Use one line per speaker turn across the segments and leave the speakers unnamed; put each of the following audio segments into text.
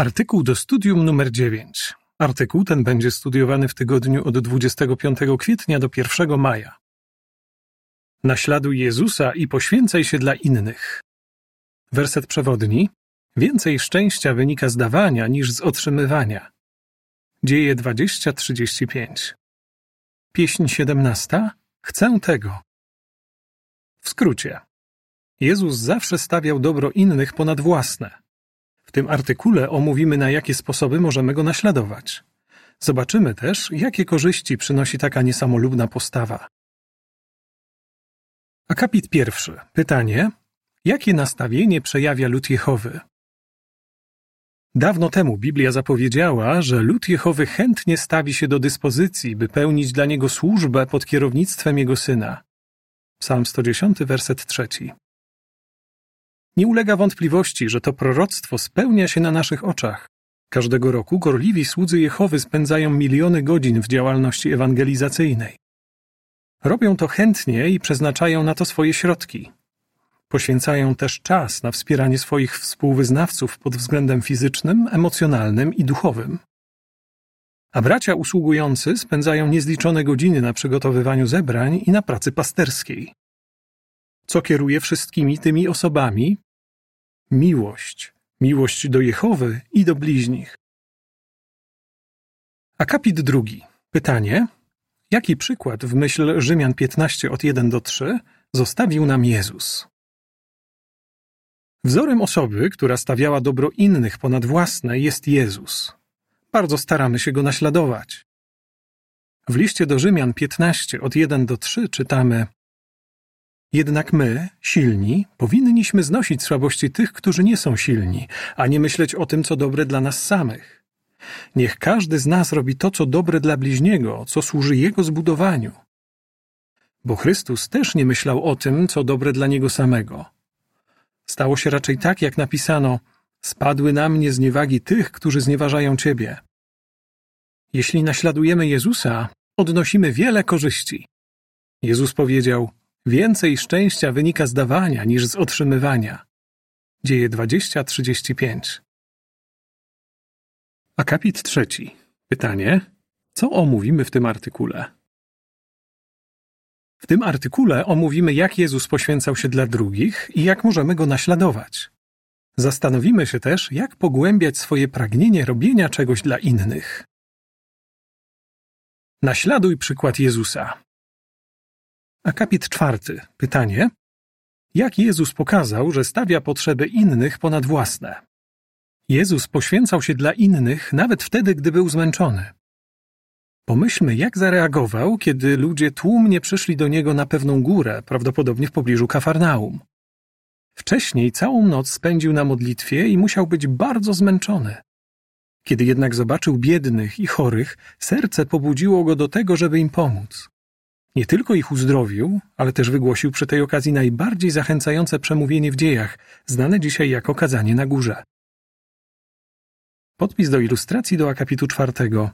Artykuł do studium numer 9. Artykuł ten będzie studiowany w tygodniu od 25 kwietnia do 1 maja. Naśladuj Jezusa i poświęcaj się dla innych. Werset przewodni. Więcej szczęścia wynika z dawania niż z otrzymywania. Dzieje 20:35. Pieśń 17. Chcę tego. W skrócie. Jezus zawsze stawiał dobro innych ponad własne. W tym artykule omówimy, na jakie sposoby możemy go naśladować. Zobaczymy też, jakie korzyści przynosi taka niesamolubna postawa. Akapit pierwszy. Pytanie: Jakie nastawienie przejawia lud Jehowy? Dawno temu Biblia zapowiedziała, że lud Jehowy chętnie stawi się do dyspozycji, by pełnić dla niego służbę pod kierownictwem jego syna. Psalm 110, werset trzeci. Nie ulega wątpliwości, że to proroctwo spełnia się na naszych oczach. Każdego roku gorliwi słudzy Jehowy spędzają miliony godzin w działalności ewangelizacyjnej. Robią to chętnie i przeznaczają na to swoje środki. Poświęcają też czas na wspieranie swoich współwyznawców pod względem fizycznym, emocjonalnym i duchowym. A bracia usługujący spędzają niezliczone godziny na przygotowywaniu zebrań i na pracy pasterskiej. Co kieruje wszystkimi tymi osobami? Miłość. Miłość do Jehowy i do bliźnich. Akapit drugi. Pytanie. Jaki przykład w myśl Rzymian 15 od 1 do 3 zostawił nam Jezus? Wzorem osoby, która stawiała dobro innych ponad własne, jest Jezus. Bardzo staramy się go naśladować. W liście do Rzymian 15 od 1 do 3 czytamy: Jednak my, silni, powinniśmy znosić słabości tych, którzy nie są silni, a nie myśleć o tym, co dobre dla nas samych. Niech każdy z nas robi to, co dobre dla bliźniego, co służy jego zbudowaniu. Bo Chrystus też nie myślał o tym, co dobre dla niego samego. Stało się raczej tak, jak napisano: Spadły na mnie zniewagi tych, którzy znieważają Ciebie. Jeśli naśladujemy Jezusa, odnosimy wiele korzyści. Jezus powiedział: Więcej szczęścia wynika z dawania niż z otrzymywania. Dzieje 20:35. Akapit trzeci. Pytanie: co omówimy w tym artykule? W tym artykule omówimy, jak Jezus poświęcał się dla drugich i jak możemy go naśladować. Zastanowimy się też, jak pogłębiać swoje pragnienie robienia czegoś dla innych. Naśladuj przykład Jezusa. Akapit czwarty. Pytanie: Jak Jezus pokazał, że stawia potrzeby innych ponad własne? Jezus poświęcał się dla innych nawet wtedy, gdy był zmęczony. Pomyślmy, jak zareagował, kiedy ludzie tłumnie przyszli do niego na pewną górę, prawdopodobnie w pobliżu Kafarnaum. Wcześniej całą noc spędził na modlitwie i musiał być bardzo zmęczony. Kiedy jednak zobaczył biednych i chorych, serce pobudziło go do tego, żeby im pomóc. Nie tylko ich uzdrowił, ale też wygłosił przy tej okazji najbardziej zachęcające przemówienie w dziejach, znane dzisiaj jako kazanie na górze. Podpis do ilustracji do akapitu czwartego.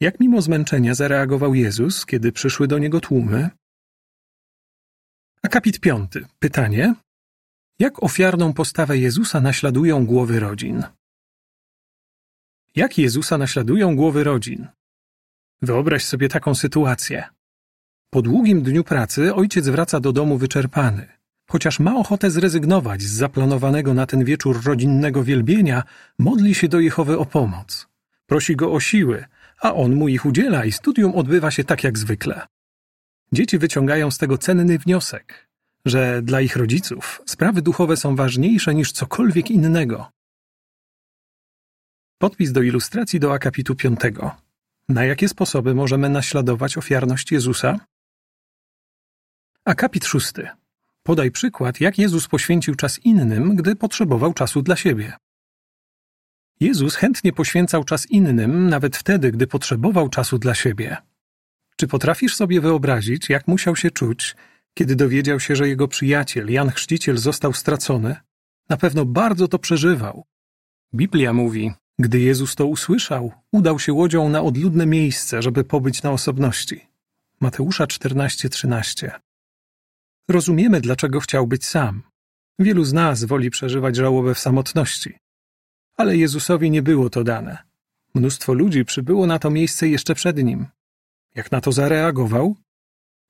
Jak mimo zmęczenia zareagował Jezus, kiedy przyszły do niego tłumy? Akapit piąty. Pytanie. Jak ofiarną postawę Jezusa naśladują głowy rodzin? Jak Jezusa naśladują głowy rodzin? Wyobraź sobie taką sytuację. Po długim dniu pracy ojciec wraca do domu wyczerpany. Chociaż ma ochotę zrezygnować z zaplanowanego na ten wieczór rodzinnego wielbienia, modli się do Jehowy o pomoc. Prosi go o siły, a on mu ich udziela i studium odbywa się tak jak zwykle. Dzieci wyciągają z tego cenny wniosek, że dla ich rodziców sprawy duchowe są ważniejsze niż cokolwiek innego. Podpis do ilustracji do akapitu piątego. Na jakie sposoby możemy naśladować ofiarność Jezusa? Akapit szósty. Podaj przykład, jak Jezus poświęcił czas innym, gdy potrzebował czasu dla siebie. Jezus chętnie poświęcał czas innym, nawet wtedy, gdy potrzebował czasu dla siebie. Czy potrafisz sobie wyobrazić, jak musiał się czuć, kiedy dowiedział się, że jego przyjaciel, Jan Chrzciciel, został stracony? Na pewno bardzo to przeżywał. Biblia mówi, gdy Jezus to usłyszał, udał się łodzią na odludne miejsce, żeby pobyć na osobności. Mateusza 14:13. Rozumiemy, dlaczego chciał być sam. Wielu z nas woli przeżywać żałobę w samotności. Ale Jezusowi nie było to dane. Mnóstwo ludzi przybyło na to miejsce jeszcze przed nim. Jak na to zareagował?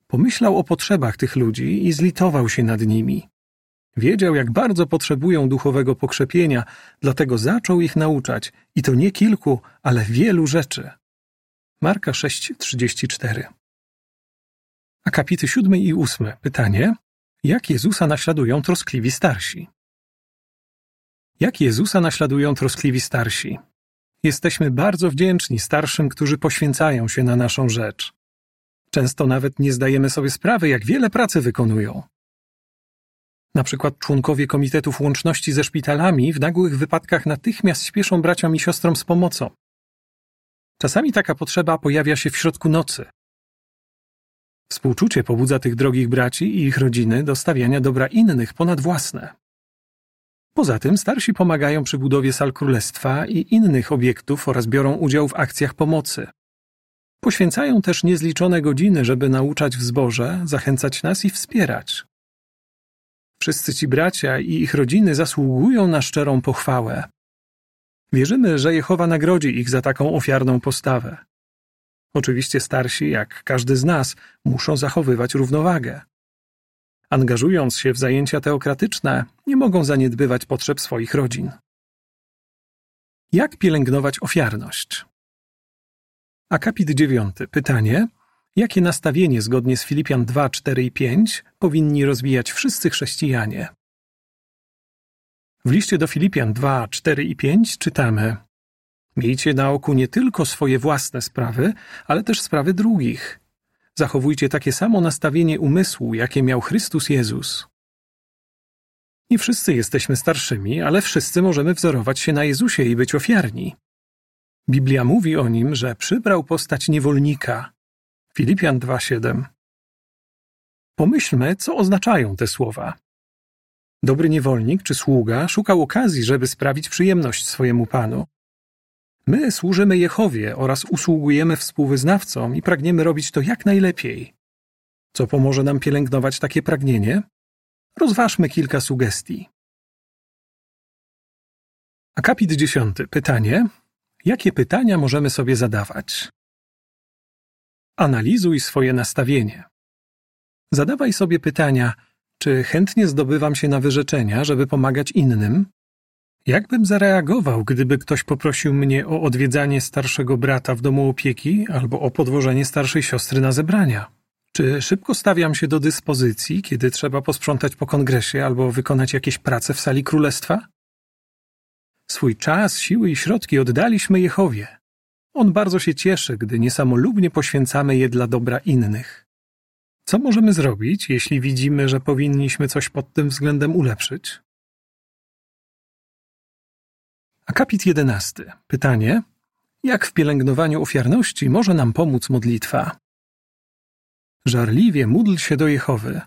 Pomyślał o potrzebach tych ludzi i zlitował się nad nimi. Wiedział, jak bardzo potrzebują duchowego pokrzepienia, dlatego zaczął ich nauczać, i to nie kilku, ale wielu rzeczy. Marka 6:34. Akapity 7 i 8. Pytanie: Jak Jezusa naśladują troskliwi starsi? Jak Jezusa naśladują troskliwi starsi? Jesteśmy bardzo wdzięczni starszym, którzy poświęcają się na naszą rzecz. Często nawet nie zdajemy sobie sprawy, jak wiele pracy wykonują. Na przykład członkowie Komitetów Łączności ze szpitalami w nagłych wypadkach natychmiast śpieszą braciom i siostrom z pomocą. Czasami taka potrzeba pojawia się w środku nocy. Współczucie pobudza tych drogich braci i ich rodziny do stawiania dobra innych ponad własne. Poza tym starsi pomagają przy budowie sal królestwa i innych obiektów oraz biorą udział w akcjach pomocy. Poświęcają też niezliczone godziny, żeby nauczać w zachęcać nas i wspierać. Wszyscy ci bracia i ich rodziny zasługują na szczerą pochwałę. Wierzymy, że Jehowa nagrodzi ich za taką ofiarną postawę. Oczywiście starsi, jak każdy z nas, muszą zachowywać równowagę. Angażując się w zajęcia teokratyczne, nie mogą zaniedbywać potrzeb swoich rodzin. Jak pielęgnować ofiarność? Akapit 9. Pytanie: Jakie nastawienie zgodnie z Filipian 2, 4 i 5 powinni rozwijać wszyscy chrześcijanie? W liście do Filipian 2, 4 i 5 czytamy: Miejcie na oku nie tylko swoje własne sprawy, ale też sprawy drugich. Zachowujcie takie samo nastawienie umysłu, jakie miał Chrystus Jezus. Nie wszyscy jesteśmy starszymi, ale wszyscy możemy wzorować się na Jezusie i być ofiarni. Biblia mówi o nim, że przybrał postać niewolnika. Filipian 2:7. Pomyślmy, co oznaczają te słowa. Dobry niewolnik czy sługa szukał okazji, żeby sprawić przyjemność swojemu panu. My służymy Jehowie oraz usługujemy współwyznawcom i pragniemy robić to jak najlepiej. Co pomoże nam pielęgnować takie pragnienie? Rozważmy kilka sugestii. Akapit 10. Pytanie: Jakie pytania możemy sobie zadawać? Analizuj swoje nastawienie. Zadawaj sobie pytania, czy chętnie zdobywam się na wyrzeczenia, żeby pomagać innym? Jakbym zareagował, gdyby ktoś poprosił mnie o odwiedzanie starszego brata w domu opieki albo o podwożenie starszej siostry na zebrania? Czy szybko stawiam się do dyspozycji, kiedy trzeba posprzątać po kongresie albo wykonać jakieś prace w sali królestwa? Swój czas, siły i środki oddaliśmy Jehowie. On bardzo się cieszy, gdy niesamolubnie poświęcamy je dla dobra innych. Co możemy zrobić, jeśli widzimy, że powinniśmy coś pod tym względem ulepszyć? Akapit 11. Pytanie: Jak w pielęgnowaniu ofiarności może nam pomóc modlitwa? Żarliwie módl się do Jehowy.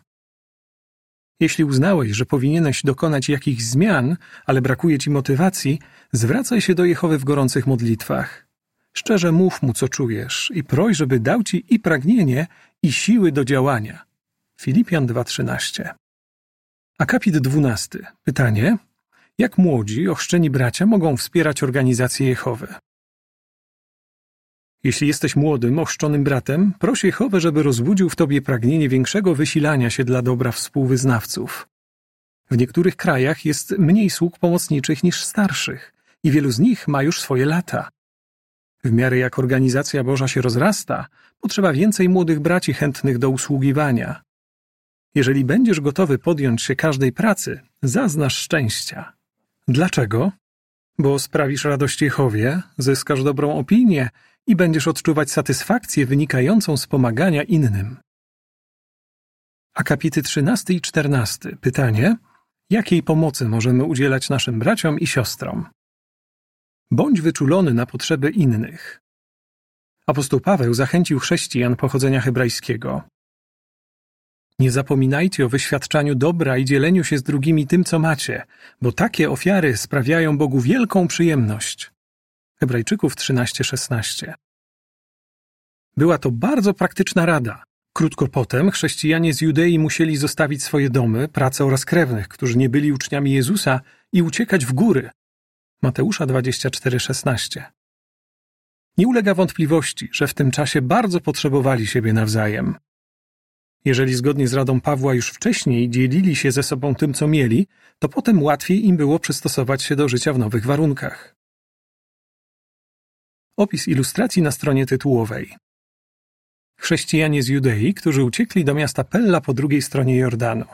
Jeśli uznałeś, że powinieneś dokonać jakichś zmian, ale brakuje ci motywacji, zwracaj się do Jehowy w gorących modlitwach. Szczerze mów mu, co czujesz i proś, żeby dał ci i pragnienie, i siły do działania. Filipian 2:13. Akapit 12. Pytanie: Jak młodzi, ochrzczeni bracia mogą wspierać organizację Jehowy? Jeśli jesteś młodym, ochrzczonym bratem, proś Jehowę, żeby rozbudził w tobie pragnienie większego wysilania się dla dobra współwyznawców. W niektórych krajach jest mniej sług pomocniczych niż starszych i wielu z nich ma już swoje lata. W miarę jak organizacja Boża się rozrasta, potrzeba więcej młodych braci chętnych do usługiwania. Jeżeli będziesz gotowy podjąć się każdej pracy, zaznasz szczęścia. Dlaczego? Bo sprawisz radość Jehowie, zyskasz dobrą opinię i będziesz odczuwać satysfakcję wynikającą z pomagania innym. Akapity 13 i 14. Pytanie: Jakiej pomocy możemy udzielać naszym braciom i siostrom? Bądź wyczulony na potrzeby innych. Apostoł Paweł zachęcił chrześcijan pochodzenia hebrajskiego. Nie zapominajcie o wyświadczaniu dobra i dzieleniu się z drugimi tym, co macie, bo takie ofiary sprawiają Bogu wielką przyjemność. Hebrajczyków 13:16. Była to bardzo praktyczna rada. Krótko potem chrześcijanie z Judei musieli zostawić swoje domy, pracę oraz krewnych, którzy nie byli uczniami Jezusa i uciekać w góry. Mateusza 24:16. Nie ulega wątpliwości, że w tym czasie bardzo potrzebowali siebie nawzajem. Jeżeli zgodnie z radą Pawła już wcześniej dzielili się ze sobą tym, co mieli, to potem łatwiej im było przystosować się do życia w nowych warunkach. Opis ilustracji na stronie tytułowej. Chrześcijanie z Judei, którzy uciekli do miasta Pella po drugiej stronie Jordanu.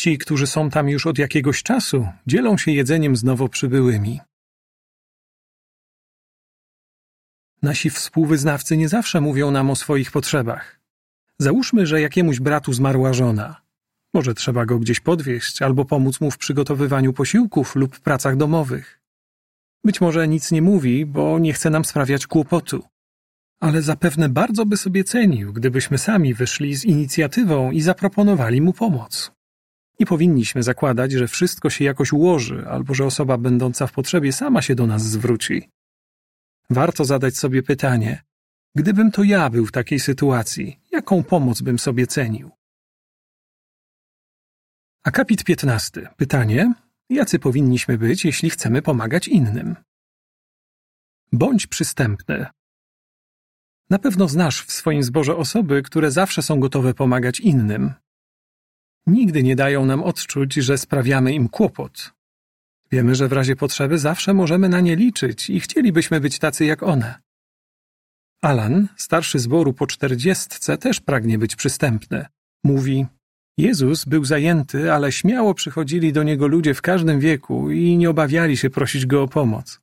Ci, którzy są tam już od jakiegoś czasu, dzielą się jedzeniem z nowo przybyłymi. Nasi współwyznawcy nie zawsze mówią nam o swoich potrzebach. Załóżmy, że jakiemuś bratu zmarła żona. Może trzeba go gdzieś podwieźć albo pomóc mu w przygotowywaniu posiłków lub pracach domowych. Być może nic nie mówi, bo nie chce nam sprawiać kłopotu. Ale zapewne bardzo by sobie cenił, gdybyśmy sami wyszli z inicjatywą i zaproponowali mu pomoc. Nie powinniśmy zakładać, że wszystko się jakoś ułoży, albo że osoba będąca w potrzebie sama się do nas zwróci. Warto zadać sobie pytanie: gdybym to ja był w takiej sytuacji, jaką pomoc bym sobie cenił? Akapit 15. Pytanie: jacy powinniśmy być, jeśli chcemy pomagać innym? Bądź przystępny. Na pewno znasz w swoim zborze osoby, które zawsze są gotowe pomagać innym. Nigdy nie dają nam odczuć, że sprawiamy im kłopot. Wiemy, że w razie potrzeby zawsze możemy na nie liczyć i chcielibyśmy być tacy jak one. Alan, starszy zboru po czterdziestce, też pragnie być przystępny. Mówi: Jezus był zajęty, ale śmiało przychodzili do niego ludzie w każdym wieku i nie obawiali się prosić go o pomoc.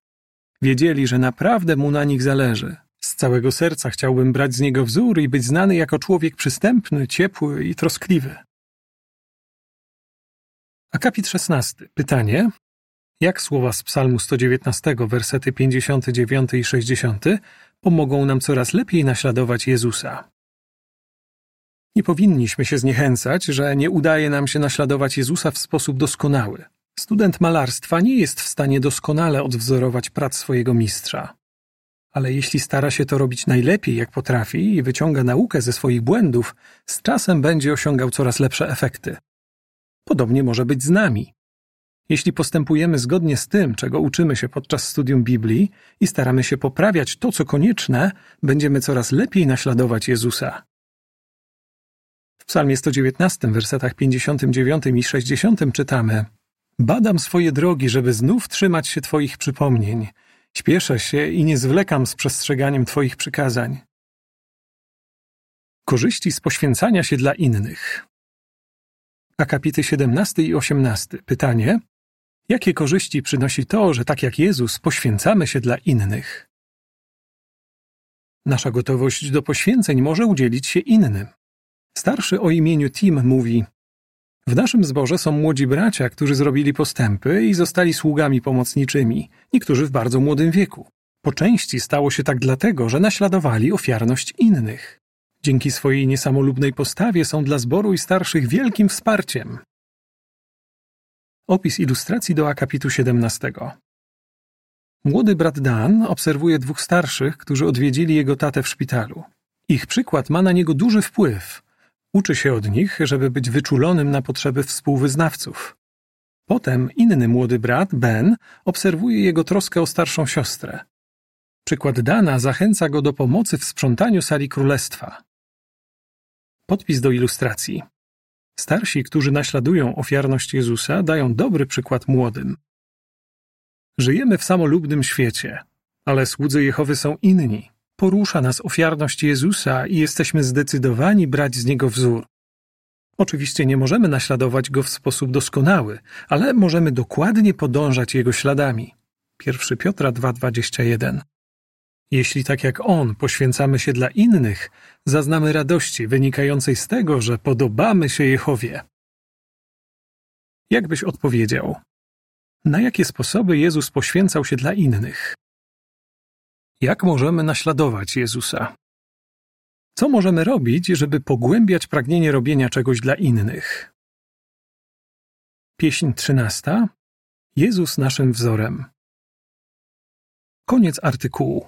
Wiedzieli, że naprawdę mu na nich zależy. Z całego serca chciałbym brać z niego wzór i być znany jako człowiek przystępny, ciepły i troskliwy. Akapit 16. Pytanie: jak słowa z Psalmu 119, wersety 59 i 60 pomogą nam coraz lepiej naśladować Jezusa? Nie powinniśmy się zniechęcać, że nie udaje nam się naśladować Jezusa w sposób doskonały. Student malarstwa nie jest w stanie doskonale odwzorować prac swojego mistrza. Ale jeśli stara się to robić najlepiej, jak potrafi i wyciąga naukę ze swoich błędów, z czasem będzie osiągał coraz lepsze efekty. Podobnie może być z nami. Jeśli postępujemy zgodnie z tym, czego uczymy się podczas studium Biblii i staramy się poprawiać to, co konieczne, będziemy coraz lepiej naśladować Jezusa. W Psalmie 119, wersetach 59 i 60 czytamy: Badam swoje drogi, żeby znów trzymać się Twoich przypomnień. Śpieszę się i nie zwlekam z przestrzeganiem Twoich przykazań. Korzyści z poświęcania się dla innych. Akapity 17 i 18. Pytanie: Jakie korzyści przynosi to, że tak jak Jezus poświęcamy się dla innych? Nasza gotowość do poświęceń może udzielić się innym. Starszy o imieniu Tim mówi: W naszym zborze są młodzi bracia, którzy zrobili postępy i zostali sługami pomocniczymi, niektórzy w bardzo młodym wieku. Po części stało się tak dlatego, że naśladowali ofiarność innych. Dzięki swojej niesamolubnej postawie są dla zboru i starszych wielkim wsparciem. Opis ilustracji do akapitu 17. Młody brat Dan obserwuje dwóch starszych, którzy odwiedzili jego tatę w szpitalu. Ich przykład ma na niego duży wpływ. Uczy się od nich, żeby być wyczulonym na potrzeby współwyznawców. Potem inny młody brat, Ben, obserwuje jego troskę o starszą siostrę. Przykład Dana zachęca go do pomocy w sprzątaniu sali królestwa. Podpis do ilustracji. Starsi, którzy naśladują ofiarność Jezusa, dają dobry przykład młodym. Żyjemy w samolubnym świecie, ale słudzy Jehowy są inni. Porusza nas ofiarność Jezusa i jesteśmy zdecydowani brać z niego wzór. Oczywiście nie możemy naśladować go w sposób doskonały, ale możemy dokładnie podążać jego śladami. 1 Piotra 2:21 jeśli tak jak On poświęcamy się dla innych, zaznamy radości wynikającej z tego, że podobamy się Jehowie. Jak byś odpowiedział? Na jakie sposoby Jezus poświęcał się dla innych? Jak możemy naśladować Jezusa? Co możemy robić, żeby pogłębiać pragnienie robienia czegoś dla innych? Pieśń trzynasta. Jezus naszym wzorem. Koniec artykułu.